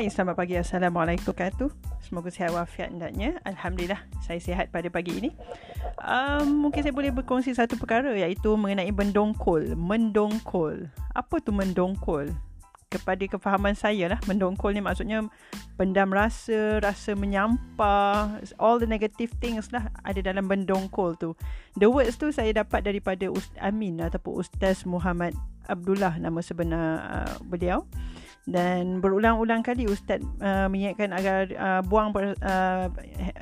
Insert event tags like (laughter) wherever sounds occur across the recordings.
Hai, selamat pagi. Assalamualaikum wabarakatuh. Semoga sihat wafiat hendaknya. Alhamdulillah, saya sihat pada pagi ini. Um, mungkin saya boleh berkongsi satu perkara iaitu mengenai mendongkol. Mendongkol. Apa tu mendongkol? Kepada kefahaman saya lah, mendongkol ni maksudnya pendam rasa, rasa menyampah, all the negative things lah ada dalam mendongkol tu. The words tu saya dapat daripada Ustaz Amin ataupun Ustaz Muhammad Abdullah nama sebenar uh, beliau dan berulang-ulang kali ustaz uh, mengingatkan agar uh, buang per, uh,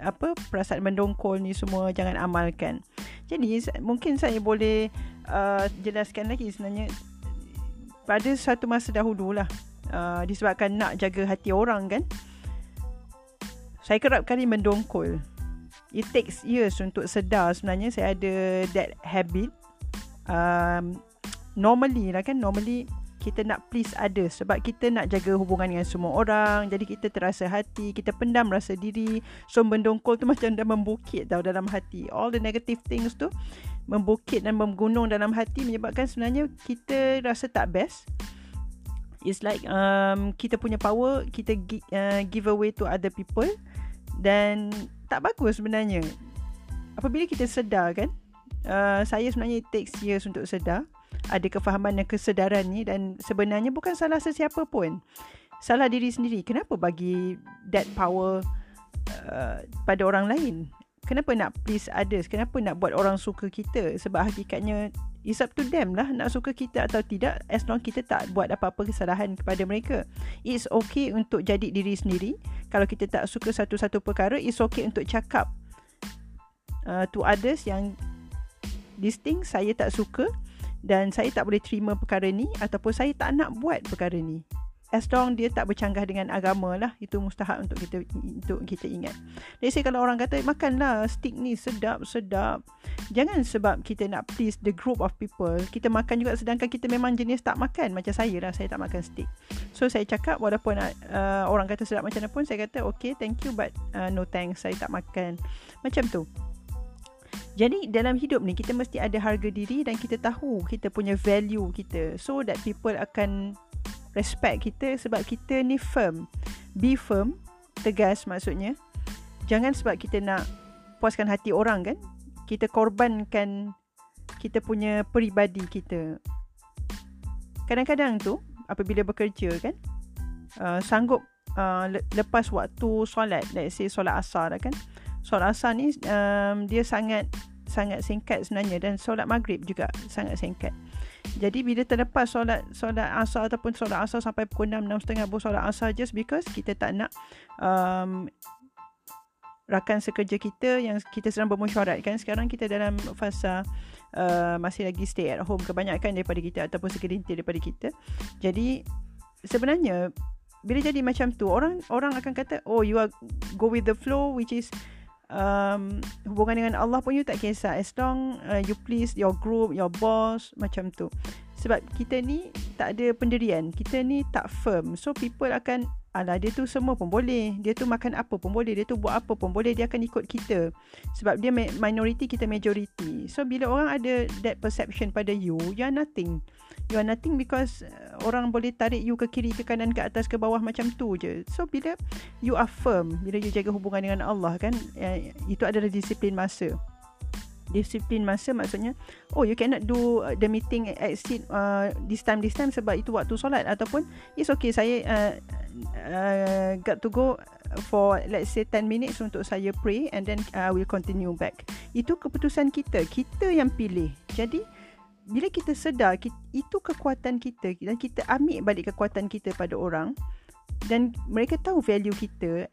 apa perasaan mendongkol ni semua jangan amalkan. Jadi mungkin saya boleh uh, jelaskan lagi sebenarnya pada satu masa dahulu lah uh, disebabkan nak jaga hati orang kan saya kerap kali mendongkol. It takes years untuk sedar sebenarnya saya ada that habit. Um, normally lah kan normally kita nak please others. Sebab kita nak jaga hubungan dengan semua orang. Jadi kita terasa hati kita pendam rasa diri. So mendongkol tu (laughs) macam dah membukit tau dalam hati. All the negative things tu membukit dan menggunung dalam hati menyebabkan sebenarnya kita rasa tak best. It's like um, kita punya power kita uh, give away to other people. Dan tak bagus sebenarnya. Apabila kita sedar kan uh, saya sebenarnya it takes years untuk sedar ada kefahaman dan kesedaran ni dan sebenarnya bukan salah sesiapa pun. Salah diri sendiri. Kenapa bagi that power uh, pada orang lain? Kenapa nak please others? Kenapa nak buat orang suka kita? Sebab hakikatnya it's up to them lah nak suka kita atau tidak as long kita tak buat apa-apa kesalahan kepada mereka. It's okay untuk jadi diri sendiri. Kalau kita tak suka satu-satu perkara, it's okay untuk cakap uh, to others yang this thing saya tak suka dan saya tak boleh terima perkara ni ataupun saya tak nak buat perkara ni. As long dia tak bercanggah dengan agama lah itu mustahak untuk kita untuk kita ingat. Jadi saya kalau orang kata makanlah stick ni sedap sedap. Jangan sebab kita nak please the group of people. Kita makan juga sedangkan kita memang jenis tak makan. Macam saya lah saya tak makan stick so saya cakap walaupun uh, orang kata sedap macam mana pun saya kata okay thank you but uh, no thanks saya tak makan. Macam tu jadi dalam hidup ni kita mesti ada harga diri dan kita tahu kita punya value kita so that people akan respect kita sebab kita ni firm. Be firm, tegas maksudnya. Jangan sebab kita nak puaskan hati orang kan. Kita korbankan kita punya peribadi kita. Kadang-kadang tu apabila bekerja kan uh, sanggup uh, lepas waktu solat, let's say solat asar kan. Solat asar ni um, dia sangat sangat singkat sebenarnya dan solat maghrib juga sangat singkat. Jadi bila terlepas solat solat asar ataupun solat asar sampai pukul 6 6.30 baru solat asar just because kita tak nak um, rakan sekerja kita yang kita sedang bermesyuarat kan sekarang kita dalam fasa uh, masih lagi stay at home kebanyakan daripada kita ataupun segelintir daripada kita. Jadi sebenarnya bila jadi macam tu orang orang akan kata oh you are go with the flow which is um, hubungan dengan Allah pun you tak kisah. As long uh, you please your group your boss macam tu. Sebab kita ni tak ada pendirian. Kita ni tak firm. So people akan Alah dia tu semua pun boleh. Dia tu makan apa pun boleh. Dia tu buat apa pun boleh. Dia akan ikut kita. Sebab dia minority Kita majority So bila orang ada That perception pada you You are nothing You are nothing because uh, Orang boleh tarik you ke kiri Ke kanan ke atas ke bawah Macam tu je. So bila You are firm Bila you jaga hubungan dengan Allah kan eh, Itu adalah disiplin masa. Disiplin masa maksudnya oh you cannot do uh, the meeting exit uh, this time this time sebab itu waktu solat ataupun it's okay saya uh, uh, got to go for let's say 10 minutes untuk saya pray and then I uh, will continue back. Itu keputusan kita. Kita yang pilih. Jadi bila kita sedar itu kekuatan kita dan kita ambil balik kekuatan kita pada orang dan mereka tahu value kita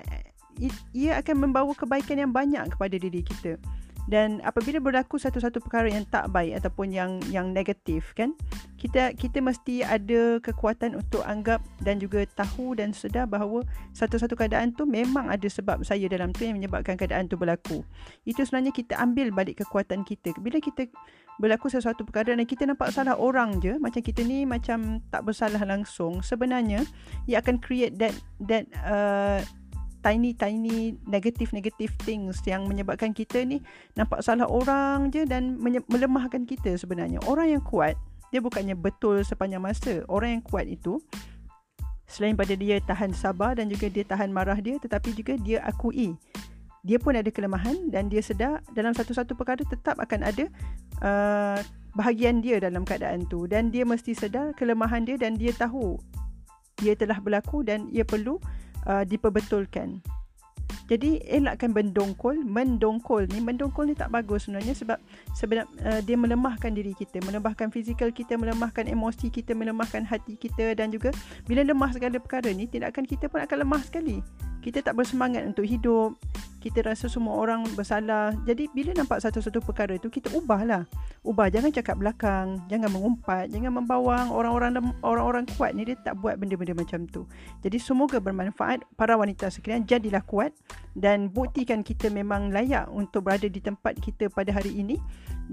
ia akan membawa kebaikan yang banyak kepada diri kita dan apabila berlaku satu-satu perkara yang tak baik ataupun yang yang negatif kan kita kita mesti ada kekuatan untuk anggap dan juga tahu dan sedar bahawa satu-satu keadaan tu memang ada sebab saya dalam tu yang menyebabkan keadaan tu berlaku. Itu sebenarnya kita ambil balik kekuatan kita. Bila kita berlaku sesuatu perkara dan kita nampak salah orang je macam kita ni macam tak bersalah langsung sebenarnya ia akan create that that uh, tiny tiny negative negative things yang menyebabkan kita ni nampak salah orang je dan melemahkan kita sebenarnya. Orang yang kuat dia bukannya betul sepanjang masa. Orang yang kuat itu Selain pada dia tahan sabar dan juga dia tahan marah dia tetapi juga dia akui dia pun ada kelemahan dan dia sedar dalam satu-satu perkara tetap akan ada uh, bahagian dia dalam keadaan tu dan dia mesti sedar kelemahan dia dan dia tahu dia telah berlaku dan ia perlu uh, diperbetulkan. Jadi elakkan mendongkol, mendongkol ni, mendongkol ni tak bagus sebenarnya sebab sebenarnya uh, dia melemahkan diri kita, melemahkan fizikal kita, melemahkan emosi kita, melemahkan hati kita dan juga bila lemah segala perkara ni, tindakan kita pun akan lemah sekali. Kita tak bersemangat untuk hidup, kita rasa semua orang bersalah. Jadi bila nampak satu-satu perkara tu kita ubahlah. Ubah jangan cakap belakang, jangan mengumpat, jangan membawang orang-orang orang-orang kuat ni dia tak buat benda-benda macam tu. Jadi semoga bermanfaat para wanita sekalian jadilah kuat dan buktikan kita memang layak untuk berada di tempat kita pada hari ini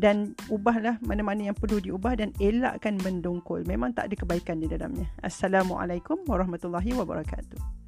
dan ubahlah mana-mana yang perlu diubah dan elakkan mendongkol. Memang tak ada kebaikan di dalamnya. Assalamualaikum warahmatullahi wabarakatuh.